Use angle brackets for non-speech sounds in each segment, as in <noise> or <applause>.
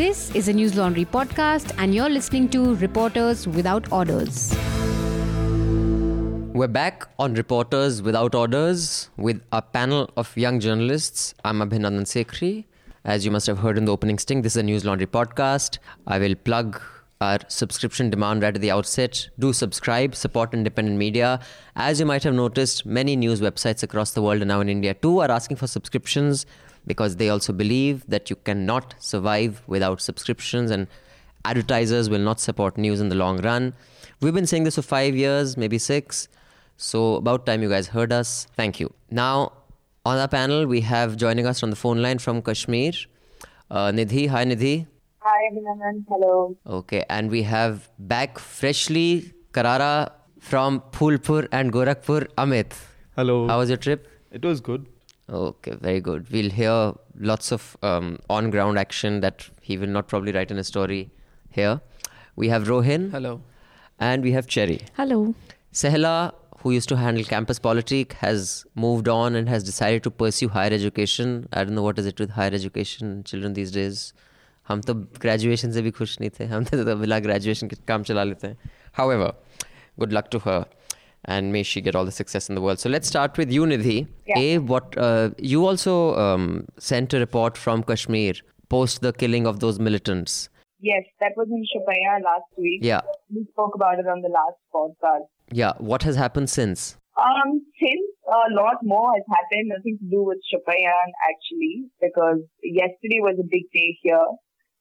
This is a Newslaundry podcast, and you're listening to Reporters Without Orders. We're back on Reporters Without Orders with a panel of young journalists. I'm Abhinandan Sekhri. As you must have heard in the opening sting, this is a Newslaundry podcast. I will plug our subscription demand right at the outset. Do subscribe, support independent media. As you might have noticed, many news websites across the world and now in India too are asking for subscriptions because they also believe that you cannot survive without subscriptions and advertisers will not support news in the long run. We've been saying this for five years, maybe six. So, about time you guys heard us. Thank you. Now, on our panel, we have joining us on the phone line from Kashmir, uh, Nidhi. Hi, Nidhi. Hi, Abhinandan. Hello. Okay, and we have back freshly Karara from Phulpur and Gorakhpur, Amit. Hello. How was your trip? It was good. Okay, very good. We'll hear lots of um, on ground action that he will not probably write in a story here. We have Rohin. Hello. And we have Cherry. Hello. Sehla, who used to handle campus politics, has moved on and has decided to pursue higher education. I don't know what is it with higher education, children these days. हम तो graduation से भी खुश नहीं थे हम तो बिना ग्रेजुएशन के काम चला लेते हैं However, good luck to her and may she get all the success in the world. So let's start with you, Nidhi. Yeah. A, what uh, you also um, sent a report from Kashmir post the killing of those militants. Yes, that was in Shopian last week. Yeah, We spoke about it on the last podcast. yeah. What has happened since? Um, since a lot more has happened, nothing to do with Shopian actually, because yesterday was a big day here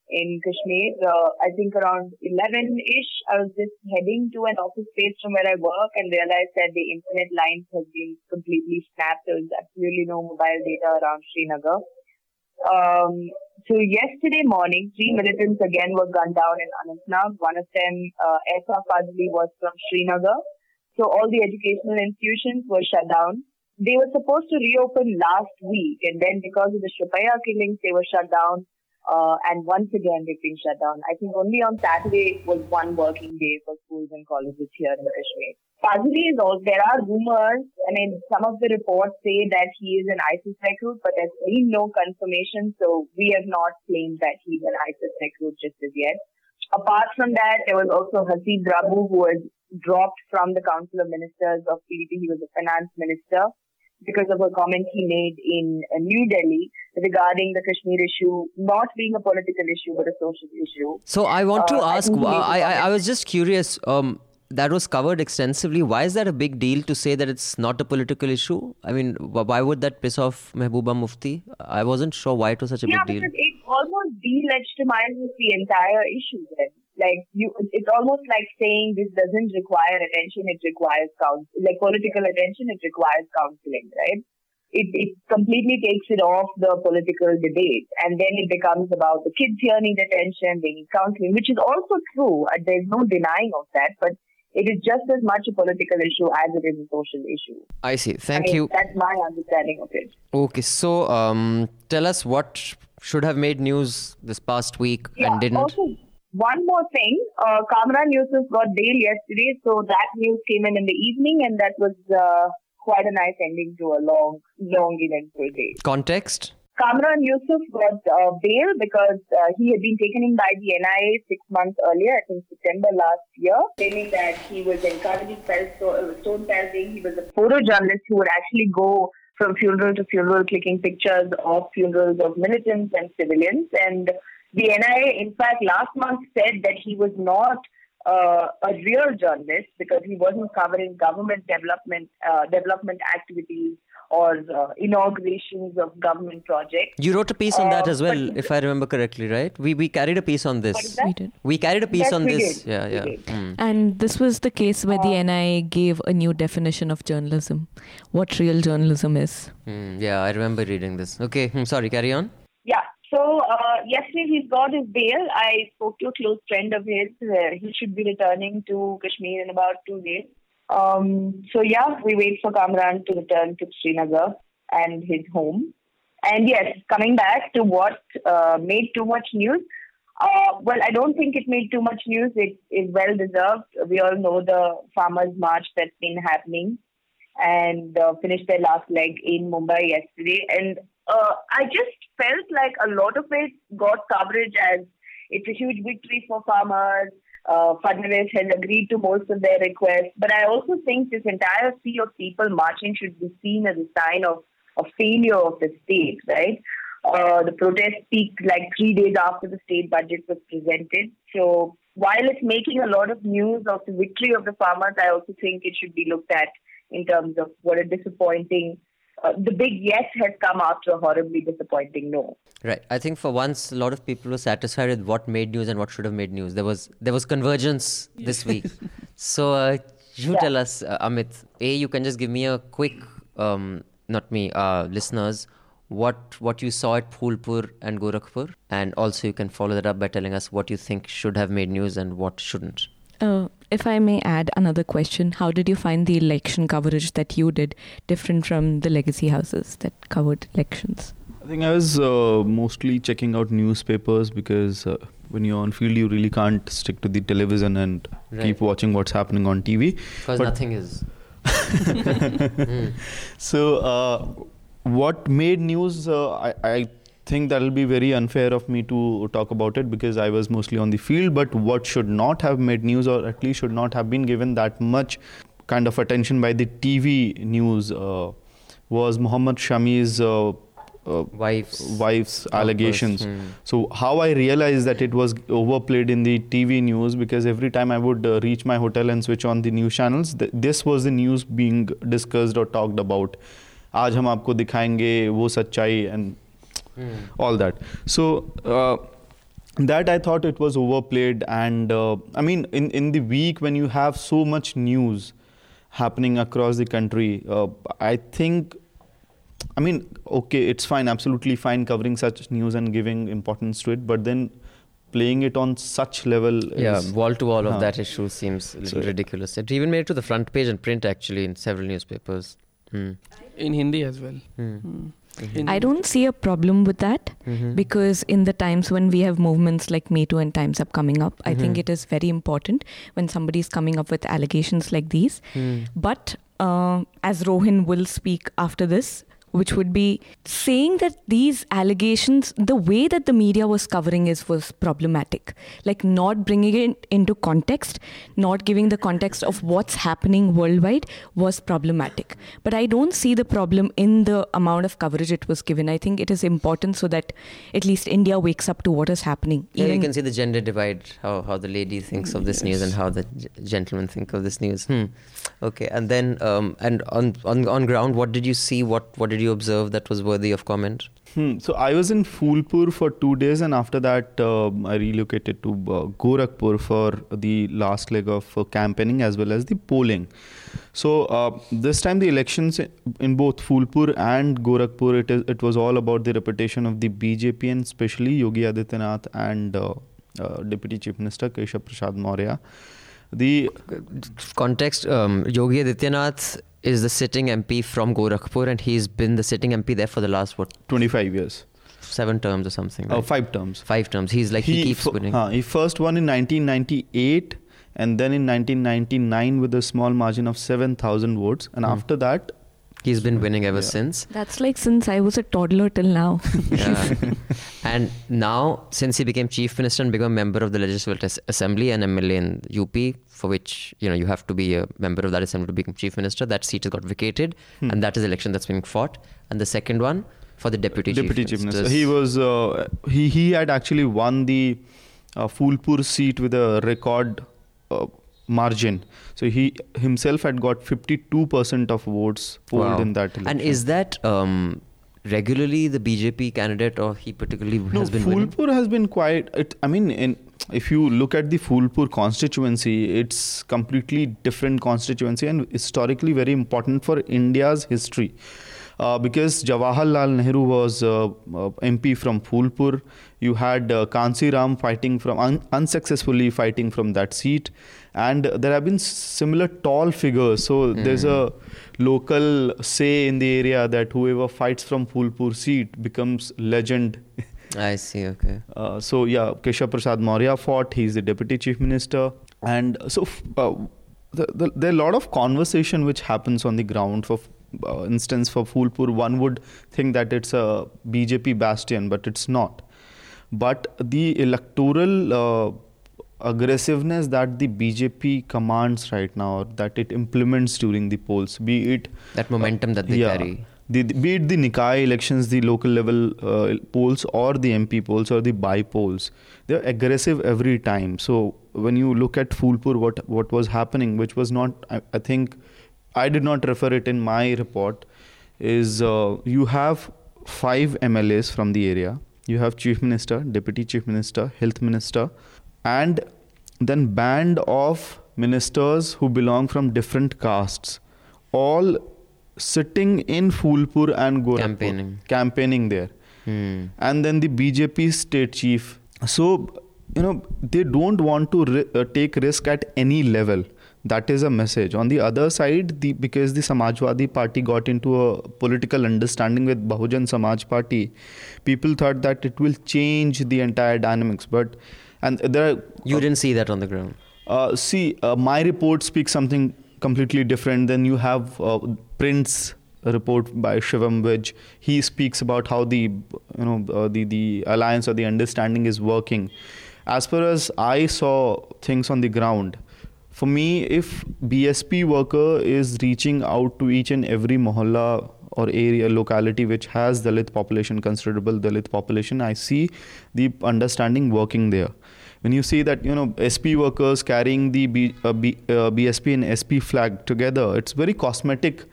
in Kashmir. Uh, I think around 11-ish, I was just heading to an office space from where I work and realized that the internet lines have been completely snapped. There was absolutely no mobile data around Srinagar. Um, so yesterday morning, three militants again were gunned down in Anantnag. One of them, uh, Esa Fazli, was from Srinagar. So all the educational institutions were shut down. They were supposed to reopen last week, and then because of the Shopian killings, they were shut down. Uh, and once again, they've been shut down. I think only on Saturday was one working day for schools and colleges here in Kashmir. Fazli is also, there are rumors, I mean, some of the reports say that he is an ISIS recruit, but there's been no confirmation, so we have not claimed that he's an ISIS recruit just as yet. Apart from that, there was also Haseeb Drabu, who was dropped from the Council of Ministers of PDP. He was a finance minister because of a comment he made in uh, New Delhi regarding the Kashmir issue not being a political issue but a social issue. So I want to Uh, ask. uh, I, I I was just curious. Um, that was covered extensively. Why is that a big deal to say that it's not a political issue? I mean, why would that piss off Mehbooba Mufti? I wasn't sure why it was such a yeah, big deal. because it almost delegitimizes the entire issue then. Like you, it's almost like saying this doesn't require attention; it requires counsel, like political attention. It requires counseling, right? It it completely takes it off the political debate, and then it becomes about the kids here need attention, they need counseling, which is also true. Uh, There's no denying of that, but it is just as much a political issue as it is a social issue. I see. Thank I mean, you. That's my understanding of it. Okay, so um, tell us what should have made news this past week and didn't. Also, one more thing, uh, Kamran Yusuf got bail yesterday, so that news came in in the evening, and that was uh, quite a nice ending to a long, long eventful day. Context? Kamran Yusuf got uh, bail because uh, he had been taken in by the NIA six months earlier, I think September last year, claiming that he was encouraging uh, stone pelting. He was a photojournalist who would actually go from funeral to funeral clicking pictures of funerals of militants and civilians. And the NIA, in fact, last month said that he was not uh, a real journalist because he wasn't covering government development uh, development activities or uh, inaugurations of government projects. You wrote a piece on that Uh, as well, if I remember correctly, right? We we carried a piece on this. We did. We carried a piece Yes, on this. did. Yeah, yeah. Mm. And this was the case where the Uh, NIA gave a new definition of journalism, what real journalism is. Mm, yeah, I remember reading this. Okay, hmm, sorry, carry on. Yeah. So uh, yesterday he's got his bail. I spoke to a close friend of his. Uh, he should be returning to Kashmir in about two days. Um, so yeah, we wait for Kamran to return to Srinagar and his home. And yes, coming back to what uh, made too much news. Uh, well, I don't think it made too much news. It is well deserved. We all know the farmers' march that's been happening and uh, finished their last leg in Mumbai yesterday. And uh, I just felt like a lot of it got coverage as it's a huge victory for farmers. Uh, Fadnavis has agreed to most of their requests. But I also think this entire sea of people marching should be seen as a sign of, of failure of the state, right? Uh, the protest peaked like three days after the state budget was presented. So while it's making a lot of news of the victory of the farmers, I also think it should be looked at in terms of what a disappointing uh, the big yes has come after a horribly disappointing no. Right. I think for once, a lot of people were satisfied with what made news and what should have made news. There was there was convergence this week. <laughs> so uh, you Yeah. tell us, uh, Amit. A, you can just give me a quick, um, not me, uh, listeners, what what you saw at Phulpur and Gorakhpur, and also you can follow that up by telling us what you think should have made news and what shouldn't. Uh, if I may add another question, how did you find the election coverage that you did different from the legacy houses that covered elections? I think I was uh, mostly checking out newspapers because uh, when you're on field, you really can't stick to the television and Right. keep watching what's happening on TV. Because nothing is. <laughs> Hmm. So, uh, what made news? Uh, I, I think that'll be very unfair of me to talk about it because I was mostly on the field. But what should not have made news, or at least should not have been given that much kind of attention by the TV news, uh, was Muhammad Shami's uh, uh, Wives. wife's outburst. allegations. Hmm. So how I realized that it was overplayed in the TV news because every time I would uh, reach my hotel and switch on the news channels, th- this was the news being discussed or talked about. आज हम आपको दिखाएंगे वो सच्चाई and Hmm. all that. So uh, that I thought it was overplayed, and uh, I mean, in in the week when you have so much news happening across the country, uh, I think. I mean, okay, it's fine, absolutely fine covering such news and giving importance to it, but then playing it on such level. Yeah, wall to wall of that issue seems So- ridiculous. It even made it to the front page and print actually in several newspapers. Hmm. in Hindi as well. Hmm. Mm. Mhm. I don't see a problem with that Mhm. because in the times when we have movements like Me Too and Times Up coming up, I think Mhm. it is very important when somebody is coming up with allegations like these. Hmm. But uh, as Rohin will speak after this, which would be saying that these allegations, the way that the media was covering is was problematic. Like not bringing it into context, not giving the context of what's happening worldwide was problematic. But I don't see the problem in the amount of coverage it was given. I think it is important so that at least India wakes up to what is happening. Yeah, you can see the gender divide, how, how the lady thinks of this news and how the g- gentlemen think of this news. Hmm. Okay, and then um, and on, on on ground, what did you see? What what did you observe that was worthy of comment? Hmm. So I was in Phulpur for two days, and after that, um I relocated to uh, Gorakhpur for the last leg of uh, campaigning as well as the polling. So uh, this time, the elections in both Phulpur and Gorakhpur, it is it was all about the reputation of the BJP and especially Yogi Adityanath and uh, uh, Deputy Chief Minister Keshav Prasad Maurya. The Context: um, Yogi Adityanath is the sitting MP from Gorakhpur, and he's been the sitting MP there for the last what 25 years, seven terms or something. uh, right? five terms. Five terms. He's like he, keeps fir- winning. huh, he first won in 1998 and then in 1999 with a small margin of 7,000 votes. And Hmm. after that, He's been winning ever Yeah. since. That's like since I was a toddler till now. Yeah. <laughs> <laughs> and now, since he became chief minister and became a member of the Legislative Assembly and MLA in UP, for which you know you have to be a member of that assembly to become chief minister, that seat has got vacated, Hmm. and that is the election that's being fought. And the second one for the deputy, deputy chief chief minister, he was uh, he he had actually won the uh, Phulpur seat with a record uh, margin. So he himself had got 52% of votes polled Wow. in that election. And is that um, regularly the BJP candidate, or he particularly No, has been winning? Phulpur has been quite. It, I mean, in, if you look at the Phulpur constituency, it's completely different constituency and historically very important for India's history. Uh, because Jawaharlal Nehru was uh, uh, MP from Phulpur, you had uh, Kanshi Ram fighting from un- unsuccessfully fighting from that seat, and there have been similar tall figures. So there's a local say in the area that whoever fights from Phulpur seat becomes legend <laughs> I see. Okay. uh, so yeah, Keshav Prasad Maurya fought. He's the deputy chief minister, and so f- uh, the, the, there are a lot of conversation which happens on the ground. For uh, instance, for Phulpur, one would think that it's a BJP bastion, but it's not. but the electoral uh, aggressiveness that the BJP commands right now, or that it implements during the polls, be it That momentum that they yeah, carry. The, the- be it the Nikai elections, the local level uh, polls, or the MP polls, or the by polls, they're aggressive every time. So when you look at Phulpur, what what was happening, which was not, I, I think, I did not refer it in my report, is uh, you have five MLAs from the area. You have chief minister, deputy chief minister, health minister, and then band of ministers who belong from different castes, all sitting in Phulpur and Gorakhpur, Campaigning. campaigning there Hmm. and then the BJP state chief. So, you know, they don't want to ri- uh, take risk at any level. That is a message. On the other side, the because the Samajwadi Party got into a political understanding with Bahujan Samaj Party, people thought that it will change the entire dynamics. But and there are You didn't see that on the ground. uh, see, uh, my report speaks something completely different. Then you have uh, Print report by Shivam Vij. He speaks about how the you know uh, the the alliance or the understanding is working. As far as I saw things on the ground, for me, if BSP worker is reaching out to each and every mohalla or area locality which has Dalit population, considerable Dalit population, I see the understanding working there. When you see that you know SP workers carrying the B, uh, B, uh, BSP and SP flag together, it's very cosmetic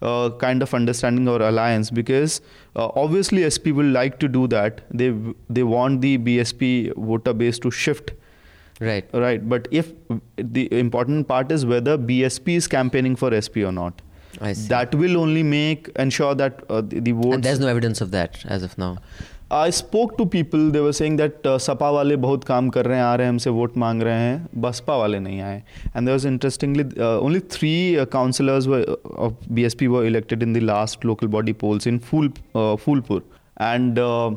uh, kind of understanding or alliance because uh, obviously SP will like to do that. They they want the BSP voter base to shift Right. Right, but if the important part is whether BSP is campaigning for SP or not. That will only make ensure that uh, the, the votes. and there's no evidence of that as of now. I spoke to people. They were saying that uh, Sapa वाले बहुत काम कर रहे हैं आ रहे हैं हमसे vote मांग रहे हैं बसपा वाले नहीं आए and there was interestingly uh, only three uh, councillors were uh, of BSP were elected in the last local body polls in Phul, uh, Phulpur and uh,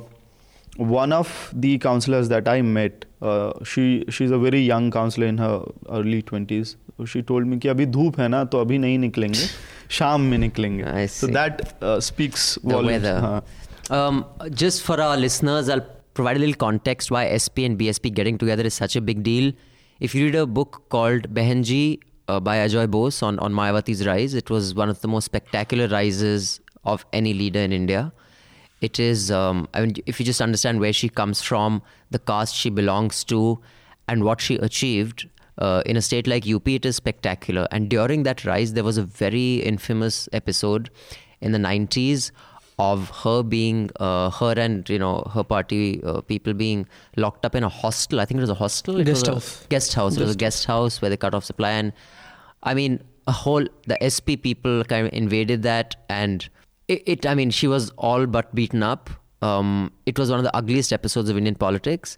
one of the councillors that I met uh, she she's a very young councillor in her early 20s she told me कि अभी धूप है ना तो अभी नहीं निकलेंगे शाम में निकलेंगे I so see. that uh, speaks The volumes weather. हाँ. Um, just for our listeners, I'll provide a little context why SP and BSP getting together is such a big deal. If you read a book called Behenji uh, by Ajoy Bose on, on Mayawati's rise, it was one of the most spectacular rises of any leader in India. It is, um, I mean, if you just understand where she comes from, the caste she belongs to, and what she achieved uh, in a state like UP, it is spectacular. And during that rise, there was a very infamous episode in the 90s of her being, uh, her and you know her party uh, people being locked up in a hostel. I think it was a hostel. It Guest was a house. Guest house. It was a guest house where they cut off supply, and I mean, a whole the SP people kind of invaded that, and it. it I mean, she was all but beaten up. Um, it was one of the ugliest episodes of Indian politics.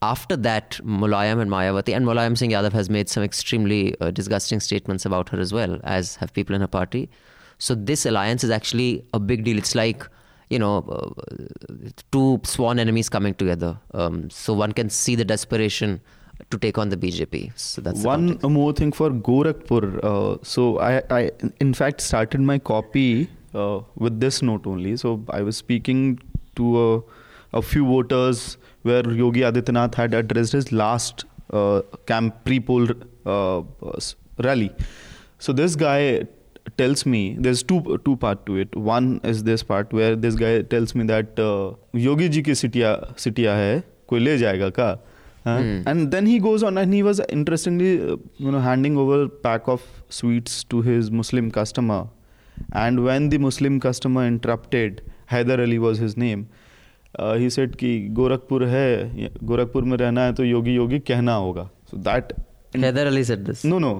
After that, Mulayam and Mayawati and Mulayam Singh Yadav has made some extremely uh, disgusting statements about her as well, as have people in her party. So this alliance is actually a big deal. It's like you know uh, two sworn enemies coming together. Um, so one can see the desperation to take on the BJP. So that's one more thing for Gorakhpur. Uh, so I, I, in fact, started my copy uh, with this note only. So I was speaking to a, a few voters where Yogi Adityanath had addressed his last uh, camp pre-poll uh, rally. So this guy tells me there's two two part to it. One is this part where this guy tells me that uh, Yogi ji ki sitia sitia hai, koi le jayega ka. Hmm. And then he goes on, and he was interestingly, uh, you know, handing over pack of sweets to his Muslim customer. And when the Muslim customer interrupted, Hyder Ali was his name. Uh, he said कि गोरखपुर है गोरखपुर में रहना है तो योगी योगी कहना होगा so that Haider Ali said this. no no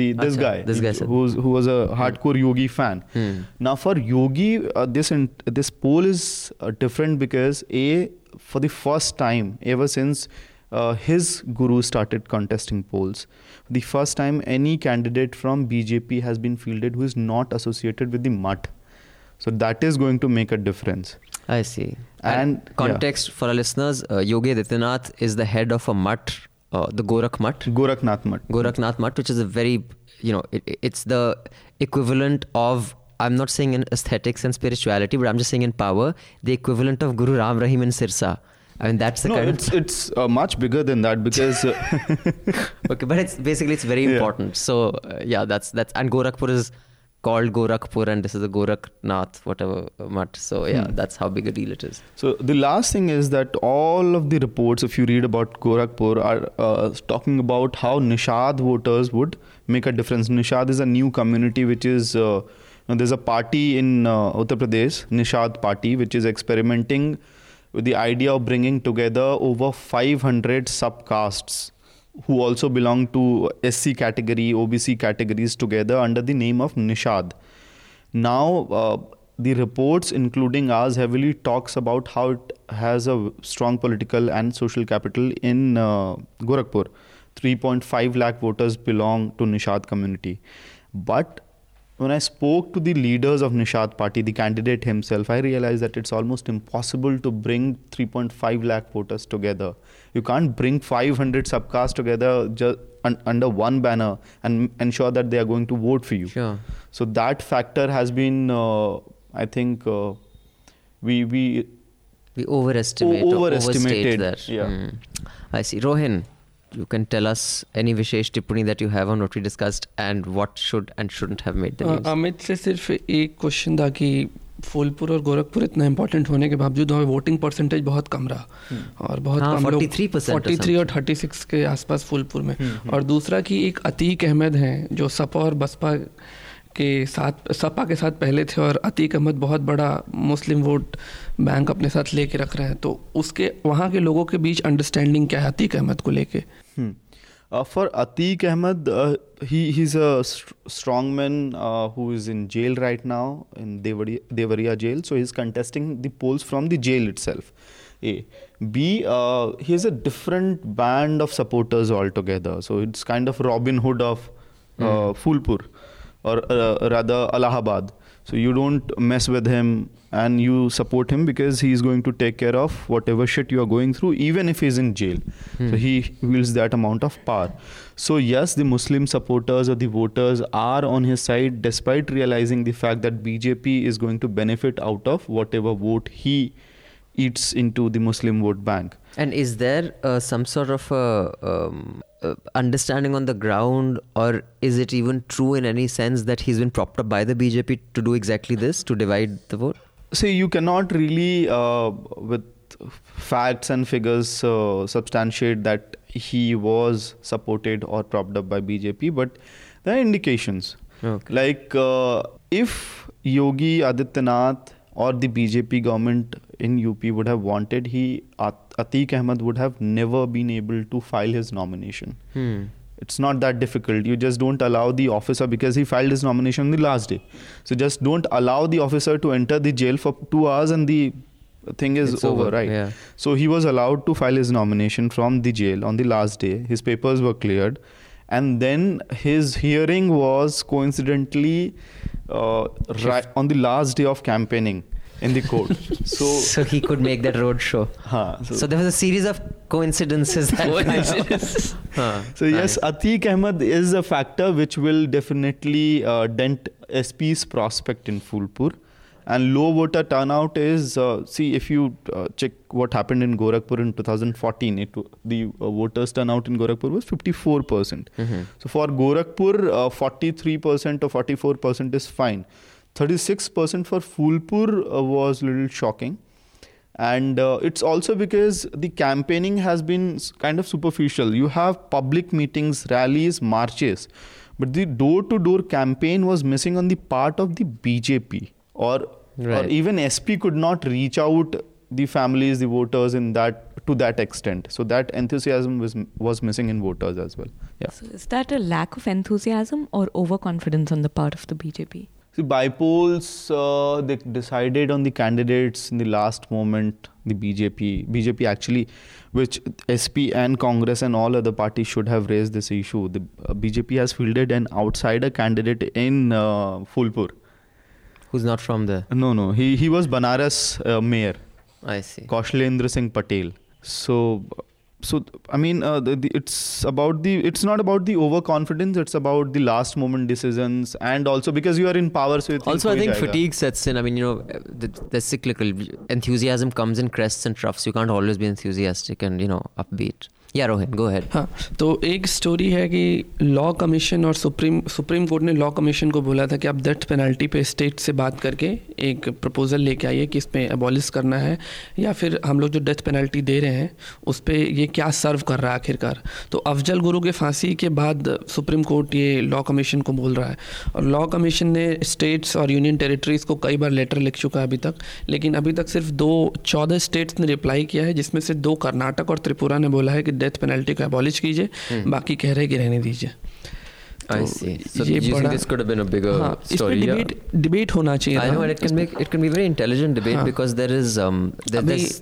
the this Acha, guy this guy said- who's, who was a hardcore yogi fan Hmm. now for yogi uh, this in, this poll is uh, different because a for the first time ever since uh, his guru started contesting polls the first time any candidate from bjp has been fielded who is not associated with the mutt so that is going to make a difference I see. And- context for our listeners, uh, Yogi Adityanath is the head of a mutt, uh, the Gorakh Mutt. gorakhnath mutt Gorakhnath Mutt, which is a very, you know, it, it's the equivalent of, I'm not saying in aesthetics and spirituality, but I'm just saying in power, the equivalent of Guru Ram Rahim in Sirsa. I mean, that's the no, kind it's of. it's uh, much bigger than that because uh, <laughs> okay, but it's basically it's very Yeah. important. So uh, yeah, that's that's and Gorakhpur is called Gorakhpur, and this is a Gorakhnath, whatever uh, mutt. So yeah, Hmm. that's how big a deal it is. So the last thing is that all of the reports, if you read about Gorakhpur, are uh, talking about how Nishad voters would make a difference. Nishad is a new community which is. Uh, there's a party in uh, Uttar Pradesh, Nishad Party, which is experimenting with the idea of bringing together over 500 subcastes who also belong to SC category, OBC categories together under the name of Nishad. Now, uh, the reports, including ours, heavily talks about how it has a strong political and social capital in uh, Gorakhpur. 3.5 lakh voters belong to Nishad community. But when I spoke to the leaders of Nishad party, the candidate himself, I realized that it's almost impossible to bring 3.5 lakh voters together. You can't bring 500 subcasts together just un- under one banner and ensure that they are going to vote for you. Sure. So that factor has been, uh, I think, uh, we we We overestimate O- or overestimated, that. yeah. Hmm. I see. Rohin, you can tell us any Vishesh Tippani that you have on what we discussed and what should and shouldn't have made the a, news. Amit से सिर्फ़ एक question था कि फूलपुर और गोरखपुर इतना important होने के बावजूद वहाँ वोटिंग परसेंटेज बहुत कम रहा और बहुत हाँ, कम लोग 43% or 43 और 36 के आसपास फूलपुर में। और दूसरा कि एक अतीक अहमद हैं जो सपा और बसपा के साथ सपा के साथ पहले थे और अतीक अहमद बहुत बड़ा मुस्लिम वोट बैंक अपने साथ लेके रख रहे हैं। तो उसके वहाँ के लोगों के बीच अंडरस्टैंडिंग क्या है अतीक अहमद को लेके. Uh, for Atiq Ahmed, uh, he he's a st- strongman uh, who is in jail right now in Devaria, Devariya jail. So he's contesting the polls from the jail itself. A. B. Uh, he has a different band of supporters altogether. So it's kind of Robin Hood of uh, Phulpur, or uh, rather Allahabad. So you don't mess with him and you support him because he is going to take care of whatever shit you are going through, even if he's in jail. So hmm. he wields that amount of power. So yes, the Muslim supporters or the voters are on his side, despite realizing the fact that BJP is going to benefit out of whatever vote he eats into the Muslim vote bank. And is there uh, some sort of a, um, uh, understanding on the ground, or is it even true in any sense that he's been propped up by the BJP to do exactly this, to divide the vote? See, you cannot really, uh, with facts and figures, uh, substantiate that he was supported or propped up by BJP, but there are indications. Okay. Like, uh, if Yogi Adityanath or the BJP government in UP would have wanted, he Atiq Ahmed would have never been able to file his nomination. Hmm. It's not that difficult. You just don't allow the officer because he filed his nomination on the last day. So just don't allow the officer to enter the jail for two hours and the thing is over, over, right? yeah. So he was allowed to file his nomination from the jail on the last day. His papers were cleared. And then his hearing was coincidentally uh, right on the last day of campaigning in the court. so, <laughs> So he could make that road show. huh, So there was a series of coincidences that <laughs> Huh, So yes, nice. Atiq Ahmed is a factor which will definitely uh, dent SP's prospect in Phulpur. And low voter turnout is uh, see if you uh, check what happened in Gorakhpur in 2014, it the uh, voters turnout in Gorakhpur was 54 percent. So for Gorakhpur, uh, 43 percent or 44 percent is fine. 36 percent for Phulpur uh, was a little shocking. And uh, it's also because the campaigning has been kind of superficial. You have public meetings rallies marches but the door to door campaign was missing on the part of the bjp or or even sp could not reach out the families the voters in that to that extent. So that enthusiasm was was missing in voters as well. Yeah. So is that a lack of enthusiasm or overconfidence on the part of the BJP? See, by polls, uh, they decided on the candidates in the last moment. The BJP, BJP actually, which SP and Congress and all other parties should have raised this issue. The uh, BJP has fielded an outsider candidate in uh, Phulpur. Who's not from there? No, no, he he was Banaras uh, mayor, I see. Kaushalendra Singh Patel. So so I mean, uh, the, the, it's about the. It's not about the overconfidence. It's about the last moment decisions, and also because you are in power. So Also, I think jayega." fatigue sets in. I mean, you know, the, the cyclical enthusiasm comes in crests and troughs. You can't always be enthusiastic and you know upbeat. Yeah, Rohin, go ahead. हाँ तो एक story है कि law commission और supreme supreme court ने law commission को बोला था कि आप डेथ पेनल्टी पे स्टेट से बात करके एक प्रपोजल लेके आइए कि इसमें अबॉलिश करना है या फिर हम लोग जो डेथ पेनल्टी दे रहे हैं उस पर ये क्या सर्व कर रहा है आखिरकार तो अफजल गुरु के फांसी के बाद सुप्रीम कोर्ट ये लॉ कमीशन को बोल रहा है और लॉ कमीशन ने स्टेट्स और यूनियन टेरिटरीज को कई बार लेटर लिख चुका है अभी तक लेकिन अभी तक सिर्फ़ दो चौदह स्टेट्स ने रिप्लाई किया है जिसमें से दो कर्नाटक और त्रिपुरा ने बोला है कि डेथ पेनल्टी को एबॉलिश कीजिए बाकी कह रहे कि रहने दीजिए डिबेट होना चाहिए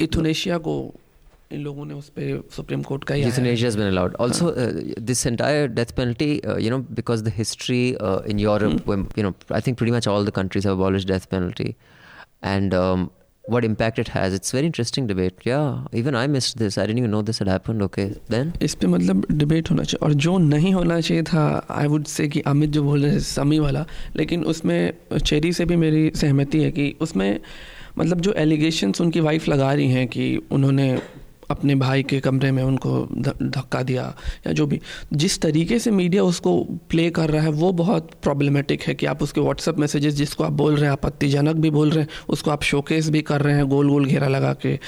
इथोनेशिया को इन लोगों ने उस पर सुप्रीम कोर्ट का euthanasia has been allowed also uh, this entire death penalty uh, you know because the history uh, in Europe mm. when, you know I think pretty much all the countries have abolished death penalty and um, what impact it has. It's very interesting debate. Yeah, even I missed this. I didn't even know this had happened. Okay, then इस पे मतलब debate होना चाहिए और जो नहीं होना चाहिए था आई वुड से कि अमित जो बोल रहे हैं समी वाला लेकिन उसमें चेरी से भी मेरी सहमति है कि उसमें मतलब जो एलिगेशंस उनकी वाइफ लगा रही हैं कि उन्होंने अपने भाई के कमरे में उनको धक्का दिया या जो भी। जिस तरीके से मीडिया उसको प्ले कर रहा है वो बहुत प्रॉब्लमेटिक है कि आप उसके व्हाट्सअप मैसेजेस जिसको आप बोल रहे हैं आपत्तिजनक भी बोल रहे हैं उसको आप शोकेस भी कर रहे हैं गोल गोल घेरा लगा के।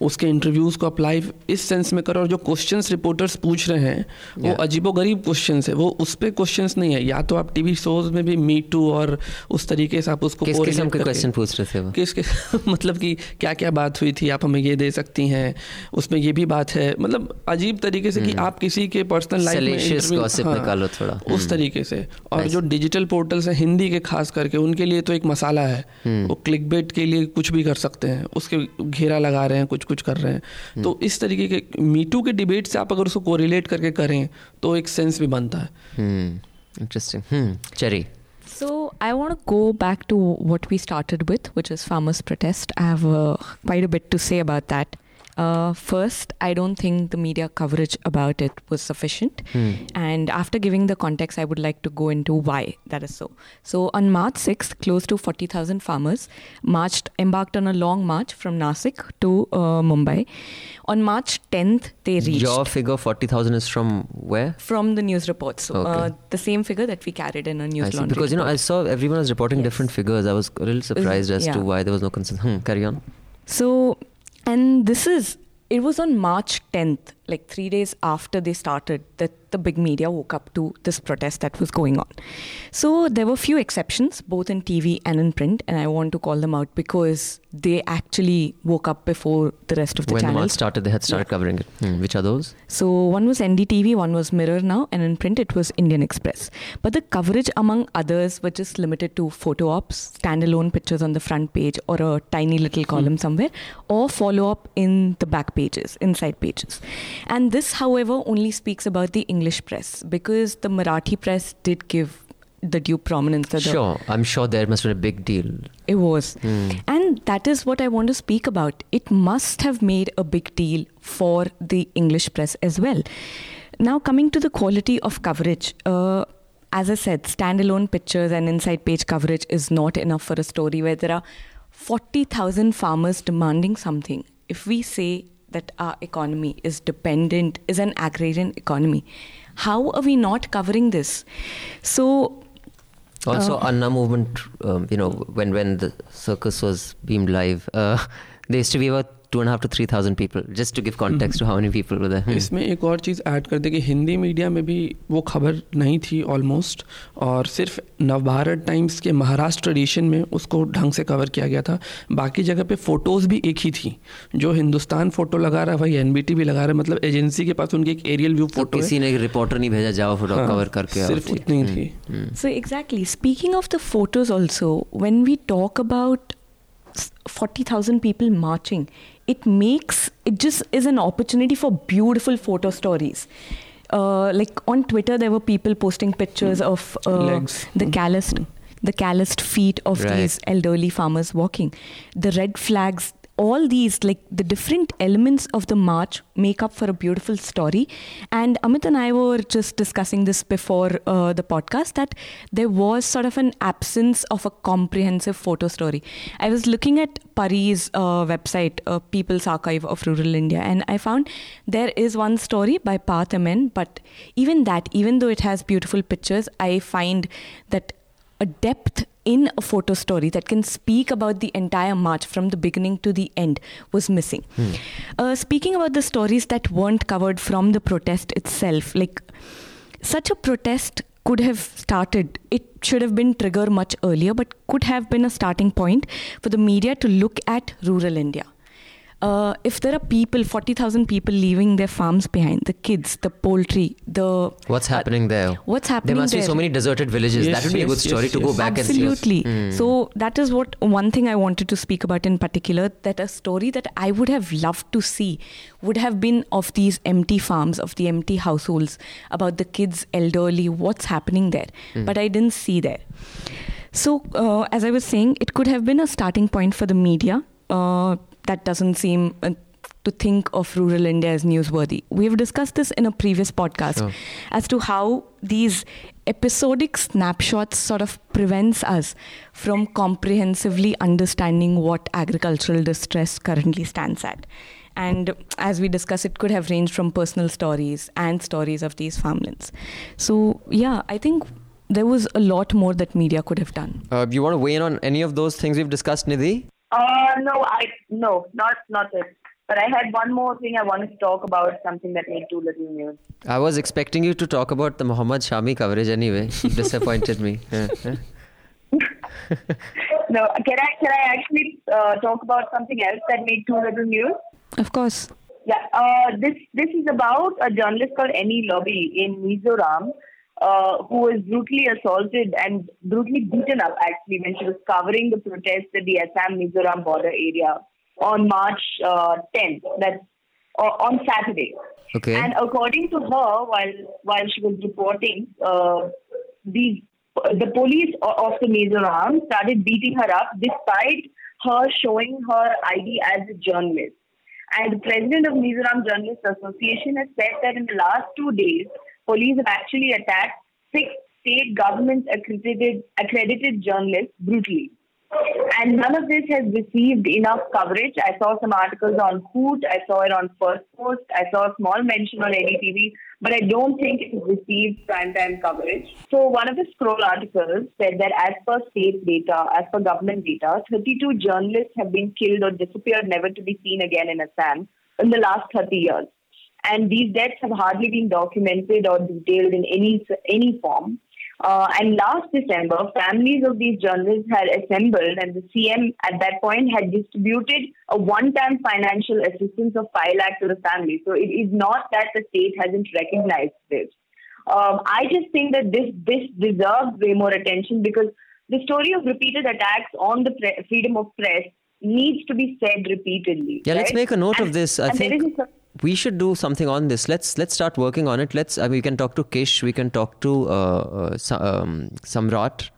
उसके इंटरव्यूज़ को आप लाइव इस सेंस में करो और जो क्वेश्चन रिपोर्टर्स पूछ रहे हैं वो अजीबो गरीब क्वेश्चंस है। वो उस पर क्वेश्चन नहीं है। या तो आप टीवी शोज़ में भी मी टू और उस तरीके से आप उसको क्वेश्चन पूछ रहे थे किस किस <laughs> मतलब कि क्या क्या बात हुई थी आप हमें ये दे सकती हैं? उसमें ये भी बात है मतलब अजीब तरीके से कि आप किसी के पर्सनल लाइफ में हाँ, निकालो थोड़ा। उस हम्म। तरीके से और जो डिजिटल पोर्टल्स हैं हिंदी के खास करके उनके लिए तो एक मसाला है हम्म। वो क्लिक बेट के लिए कुछ भी कर सकते हैं उसके घेरा लगा रहे हैं कुछ कुछ कर रहे हैं हम्म। तो इस तरीके के मीटू के डिबेट से आप अगर उसको कोरिलेट करके करें तो एक सेंस भी बनता है. Hmm. Cherry. So I want to go back to what we started with, which is farmers' protest. I have uh, quite a bit to say about that. Uh, first, I don't think the media coverage about it was sufficient. Hmm. And after giving the context, I would like to go into why that is so. So, on March 6th, close to 40,000 farmers marched, embarked on a long march from Nasik to uh, Mumbai. On March 10th, they reached Your figure forty thousand is from where? from the news reports. So, Okay. uh, the same figure that we carried in a news I see. Because you know, I saw everyone was reporting Yes. different figures. I was a little surprised as to why there was no consensus. Hmm. Carry on. So, and this is, it was on March 10th, like three days after they started, that the big media woke up to this protest that was going on. So, there were few exceptions, both in TV and in print, and I want to call them out because they actually woke up before the rest of the when the march started, they had started covering it. Hmm. Which are those? So one was NDTV, one was Mirror Now, and in print it was Indian Express. But the coverage, among others, were just limited to photo ops, standalone pictures on the front page, or a tiny little column somewhere, or follow up in the back pages, inside pages. And this, however, only speaks about the English press because the Marathi press did give the due prominence that the Sure. I'm sure there must have been a big deal. it was. Hmm. And that is what I want to speak about. It must have made a big deal for the English press as well. Now, coming to the quality of coverage, uh, as I said, standalone pictures and inside page coverage is not enough for a story where there are 40,000 farmers demanding something. If we say that our economy is dependent, is an agrarian economy, how are we not covering this? So, Also, Uh, Anna movement. Um, you know, when when the circus was beamed live, uh, <laughs> there used to be about two and a half to three thousand people. Just to give context to how many people were. इसमें एक और चीज़ add कर दे कि Hindi media में भी वो खबर नहीं थी ऑलमोस्ट और सिर्फ़ नवभारत टाइम्स के महाराष्ट्र एडिशन में उसको ढंग से कवर किया गया था बाकी जगह पे फ़ोटोज़ भी एक ही थी जो हिंदुस्तान फ़ोटो लगा रहा है वही एनबीटी भी लगा रहा है मतलब एजेंसी के पास उनकी एक एरियल व्यू फ़ोटो किसी ने रिपोर्टर नहीं भेजा जाओ फ़ोटो हाँ, कवर करके सिर्फ़ उतनी ही थी So, exactly. Speaking of the photos, also, when we talk about s- 40,000 people marching, it makes it just is an opportunity for beautiful photo stories. Uh, like on Twitter, there were people posting pictures of uh, the calloused, the calloused feet of Right. these elderly farmers walking. The red flags all these, like the different elements of the march, make up for a beautiful story. And Amit and I were just discussing this before uh, the podcast that there was sort of an absence of a comprehensive photo story. I was looking at PARI's uh, website, uh, People's Archive of Rural India, and I found there is one story by Parth M.N., but even that, even though it has beautiful pictures, I find that a depth in a photo story that can speak about the entire march from the beginning to the end was missing. Hmm. Uh, speaking about the stories that weren't covered from the protest itself, like such a protest could have started, it should have been triggered much earlier, but could have been a starting point for the media to look at rural India uh, if there are people, 40,000 people leaving their farms behind, the kids, the poultry, the. What's uh, happening there? What's happening There must there? be so many deserted villages. Yes, that would be a good story yes, to go yes. back Absolutely. and see. So that is what one thing I wanted to speak about in particular. That a story that I would have loved to see would have been of these empty farms, of the empty households, about the kids, elderly, what's happening there. Mm. But I didn't see there. So uh, as I was saying, it could have been a starting point for the media. Uh, that doesn't seem. Uh, to think of rural India as newsworthy. We've discussed this in a previous podcast Sure. as to how these episodic snapshots sort of prevents us from comprehensively understanding what agricultural distress currently stands at. And as we discussed, it could have ranged from personal stories and stories of these farmlands. So, yeah, I think there was a lot more that media could have done. Uh, do you want to weigh in on any of those things we've discussed, Nidhi? Uh, no, I no, not not it. But I had one more thing I wanted to talk about, something that made too little news. I was expecting you to talk about the Muhammad Shami coverage anyway. You <laughs> disappointed me. Yeah, yeah. <laughs> <laughs> No, can I can I actually uh, talk about something else that made too little news? Of course. Yeah, uh, this this is about a journalist called Annie Lobby in Mizoram, uh, who was brutally assaulted and brutally beaten up actually when she was covering the protests at the Assam Mizoram border area on March uh, 10th. That's uh, on Saturday. Okay. And according to her, while while she was reporting, uh, the the police of the Mizoram started beating her up despite her showing her ID as a journalist. And the president of Mizoram Journalists Association has said that in the last two days, police have actually attacked six state government accredited accredited journalists brutally. And none of this has received enough coverage. I saw some articles on Hoot, I saw it on First Post, I saw a small mention on NDTV, but I don't think it has received primetime coverage. So one of the scroll articles said that as per state data, as per government data, 32 journalists have been killed or disappeared, never to be seen again in Assam in the last 30 years. And these deaths have hardly been documented or detailed in any any form. Uh, and last December, families of these journalists had assembled, and the CM at that point had distributed a one-time financial assistance of five lakh to the family. So it is not that the state hasn't recognized this. Um, I just think that this this deserves way more attention because the story of repeated attacks on the pre- freedom of press needs to be said repeatedly. Yeah, let's make a note of this. I and think we should do something on this. Let's let's start working on it. Let's. I mean, we can talk to Kish. We can talk to uh, uh, um, Samrat.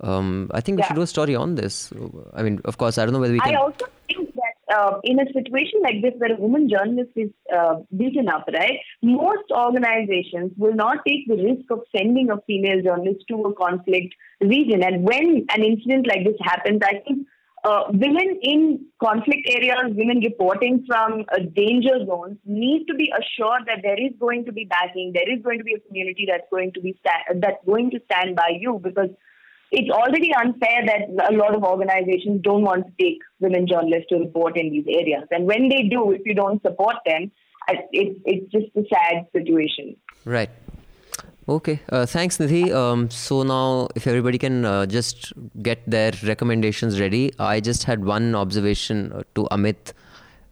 Um, I think we Yeah. should do a story on this. I mean, of course, I don't know whether we I also think that uh, in a situation like this where a woman journalist is uh, beaten up, right, most organizations will not take the risk of sending a female journalist to a conflict region. And when an incident like this happens, I think uh, women in conflict areas, women reporting from uh, danger zones, need to be assured that there is going to be backing, there is going to be a community that's going to be sta- that's going to stand by you because it's already unfair that a lot of organizations don't want to take women journalists to report in these areas. And when they do, if you don't support them, it's just a sad situation. Right. Okay. Uh, thanks, Nidhi. Um, so now, if everybody can uh, just get their recommendations ready, I just had one observation uh, to Amit.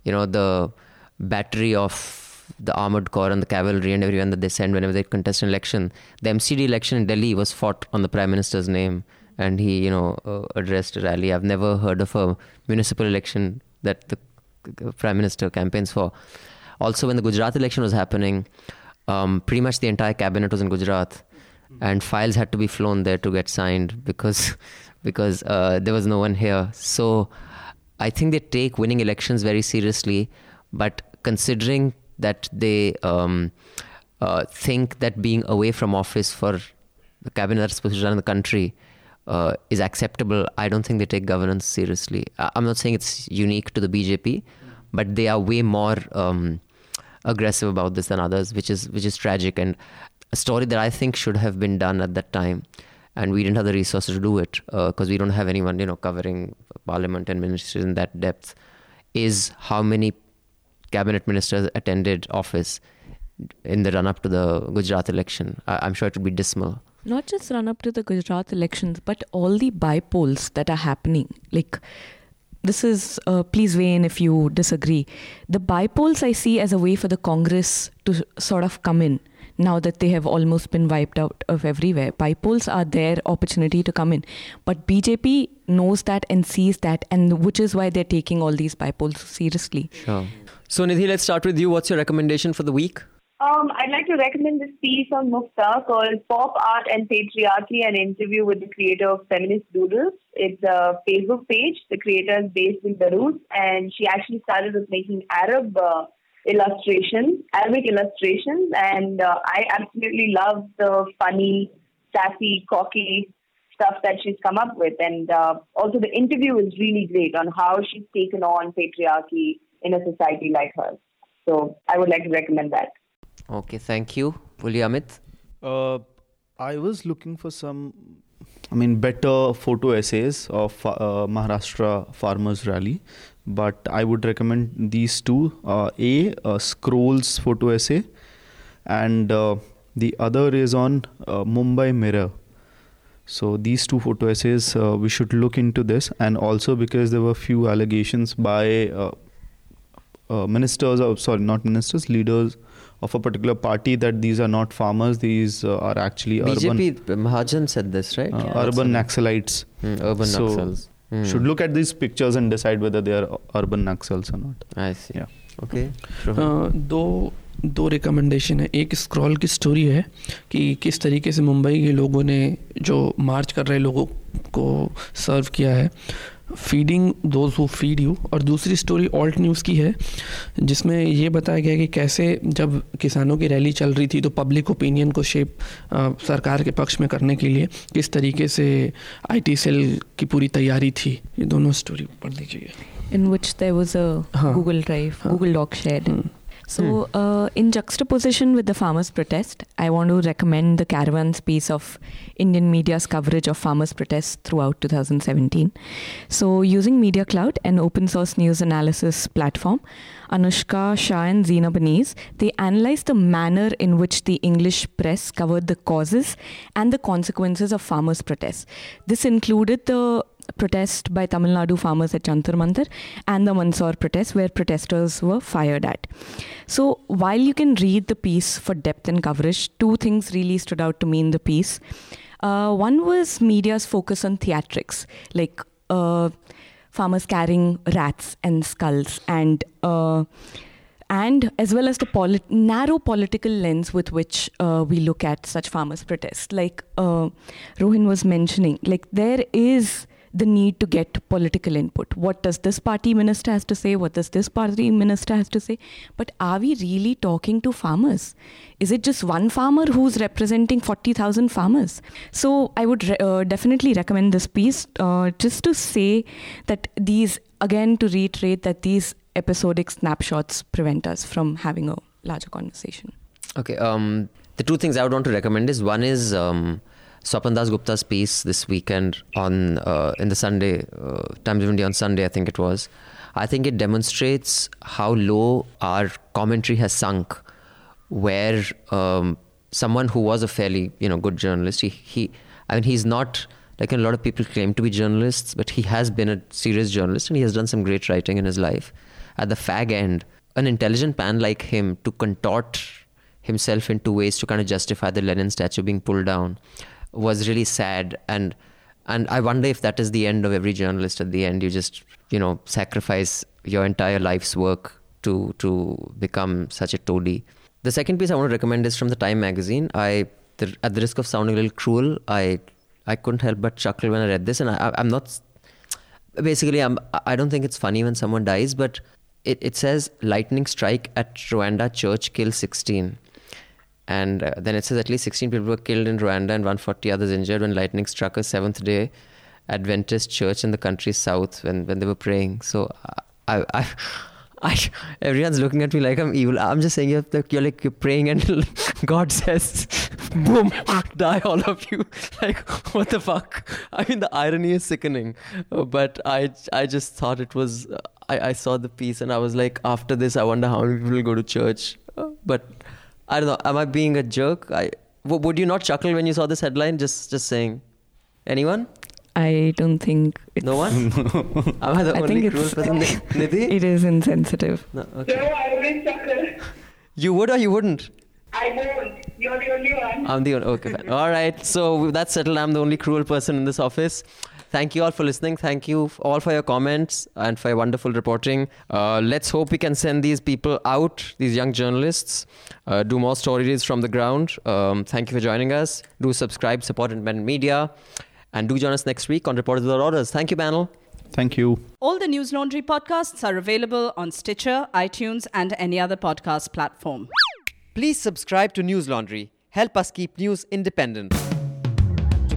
You know, the battery of the armored corps and the cavalry and everyone that they send whenever they contest an election. The MCD election in Delhi was fought on the prime minister's name, and he, you know, uh, addressed a rally. I've never heard of a municipal election that the uh, prime minister campaigns for. Also, when the Gujarat election was happening, um, pretty much the entire cabinet was in Gujarat, and files had to be flown there to get signed because <laughs> because uh, there was no one here. So I think they take winning elections very seriously, but considering that they um, uh, think that being away from office for the cabinet that's supposed to run the country uh, is acceptable, I don't think they take governance seriously. I'm not saying it's unique to the BJP, but they are way more um, aggressive about this than others, which is which is tragic and a story that I think should have been done at that time, and we didn't have the resources to do it uh, because we don't have anyone you know covering parliament and ministries in that depth. Is how many cabinet ministers attended office in the run up to the Gujarat election? I- I'm sure it would be dismal. Not just run up to the Gujarat elections, but all the bypolls that are happening. Like, this is, uh, please weigh in if you disagree. The bypolls I see as a way for the Congress to sort of come in now that they have almost been wiped out of everywhere. Bypolls are their opportunity to come in. But BJP knows that and sees that, and which is why they're taking all these bypolls seriously. Sure. So Nidhi, let's start with you. What's your recommendation for the week? Um, I'd like to recommend this piece on Mufta called Pop Art and Patriarchy, an interview with the creator of Feminist Doodles. It's a Facebook page. The creator is based in Beirut, and she actually started with making Arab uh, illustrations, Arabic illustrations, and uh, I absolutely love the funny, sassy, cocky stuff that she's come up with. And uh, also, the interview is really great on how she's taken on patriarchy in a society like hers. So I would like to recommend that. Okay, thank you. Will Amit? Uh, I was looking for some, I mean, better photo essays of uh, Maharashtra Farmers Rally, but I would recommend these two. Uh, a, Scrolls photo essay, and uh, the other is on uh, Mumbai Mirror. So these two photo essays, uh, we should look into this, and also because there were few allegations by ministers, or sorry, not ministers, leaders of a particular party that these are not farmers; these uh, are actually BJP urban, Mahajan said this, right? uh, Yeah. urban Naxalites. Hmm, urban So, Naxals. Hmm. Should look at these pictures and decide whether they are urban Naxals or not. I see. Yeah. Okay. अ, दो दो recommendation है एक scroll की story है कि किस तरीके से मुंबई के लोगों ने जो मार्च कर रहे लोगों को सर्व किया है feeding those who feed you और दूसरी स्टोरी ऑल्ट न्यूज़ की है जिसमें ये बताया गया कि कैसे जब किसानों की रैली चल रही थी तो पब्लिक ओपिनियन को शेप सरकार के पक्ष में करने के लिए किस तरीके से आईटी सेल की पूरी तैयारी थी। ये दोनों स्टोरी पढ़ लीजिए in which there was a Google drive Google doc Google Shared. Hmm. So, uh, in juxtaposition with the farmers' protest, I want to recommend the Caravan's piece of Indian media's coverage of farmers' protests throughout 2017. So, using Media Cloud, an open source news analysis platform, Anushka Shah and Zina Baniz, they analyzed the manner in which the English press covered the causes and the consequences of farmers' protests. This included the protest by Tamil Nadu farmers at Jantar Mantar and the Mandsaur protest where protesters were fired at. So while you can read the piece for depth and coverage, two things really stood out to me in the piece. Uh, one was media's focus on theatrics, like uh, farmers carrying rats and skulls and uh, and as well as the polit- narrow political lens with which uh, we look at such farmers' protests. Like uh, Rohin was mentioning, like there is the need to get political input. What does this party minister has to say? What does this party minister has to say? But are we really talking to farmers? Is it just one farmer who's representing 40,000 farmers? So I would re- uh, definitely recommend this piece uh, just to say that these, again, to reiterate that these episodic snapshots prevent us from having a larger conversation. Okay. Um, the two things I would want to recommend is one is um, Swapan Gupta's piece this weekend on uh, in the Sunday uh, Times of India on Sunday, I think it was. I think it demonstrates how low our commentary has sunk, where um, someone who was a fairly you know good journalist, he, he I mean he's not like a lot of people claim to be journalists, but he has been a serious journalist and he has done some great writing in his life. At the fag end, an intelligent man like him to contort himself into ways to kind of justify the Lenin statue being pulled down was really sad. And and I wonder if that is the end of every journalist at the end. You just you know sacrifice your entire life's work to to become such a toady. The second piece I want to recommend is from the Time magazine. I the, at the risk of sounding a little cruel I I couldn't help but chuckle when I read this. And I, I'm not basically I'm, i don't think it's funny when someone dies but it, it says lightning strike at rwanda church kills 16 and uh, then it says at least 16 people were killed in rwanda and 140 others injured when lightning struck a seventh day adventist church in the country's south when, when they were praying so i, I <laughs> I, everyone's looking at me like I'm evil. I'm just saying you're, you're like you're praying and <laughs> God says, <laughs> "Boom, die all of you." Like what the fuck? I mean, the irony is sickening. Uh, but I, I just thought it was. Uh, I, I saw the piece and I was like, after this, I wonder how many people will go to church. Uh, but I don't know. Am I being a jerk? I w- would you not chuckle when you saw this headline? Just, just saying. Anyone? I don't think it's, No one. <laughs> Am I the I only think cruel it's- person? <laughs> Nidhi? it is insensitive. No, okay. No, I will chuckle. You would or you wouldn't? I won't. You're the only one. I'm the only. Okay, fine. All right. So that's settled. I'm the only cruel person in this office. Thank you all for listening. Thank you all for your comments and for your wonderful reporting. Uh, let's hope we can send these people out, these young journalists, uh, do more stories from the ground. Um, thank you for joining us. Do subscribe, support independent media, and do join us next week on Reporters Without Orders. Thank you, panel. Thank you. All the Newslaundry podcasts are available on Stitcher, iTunes, and any other podcast platform. Please subscribe to Newslaundry. Help us keep news independent.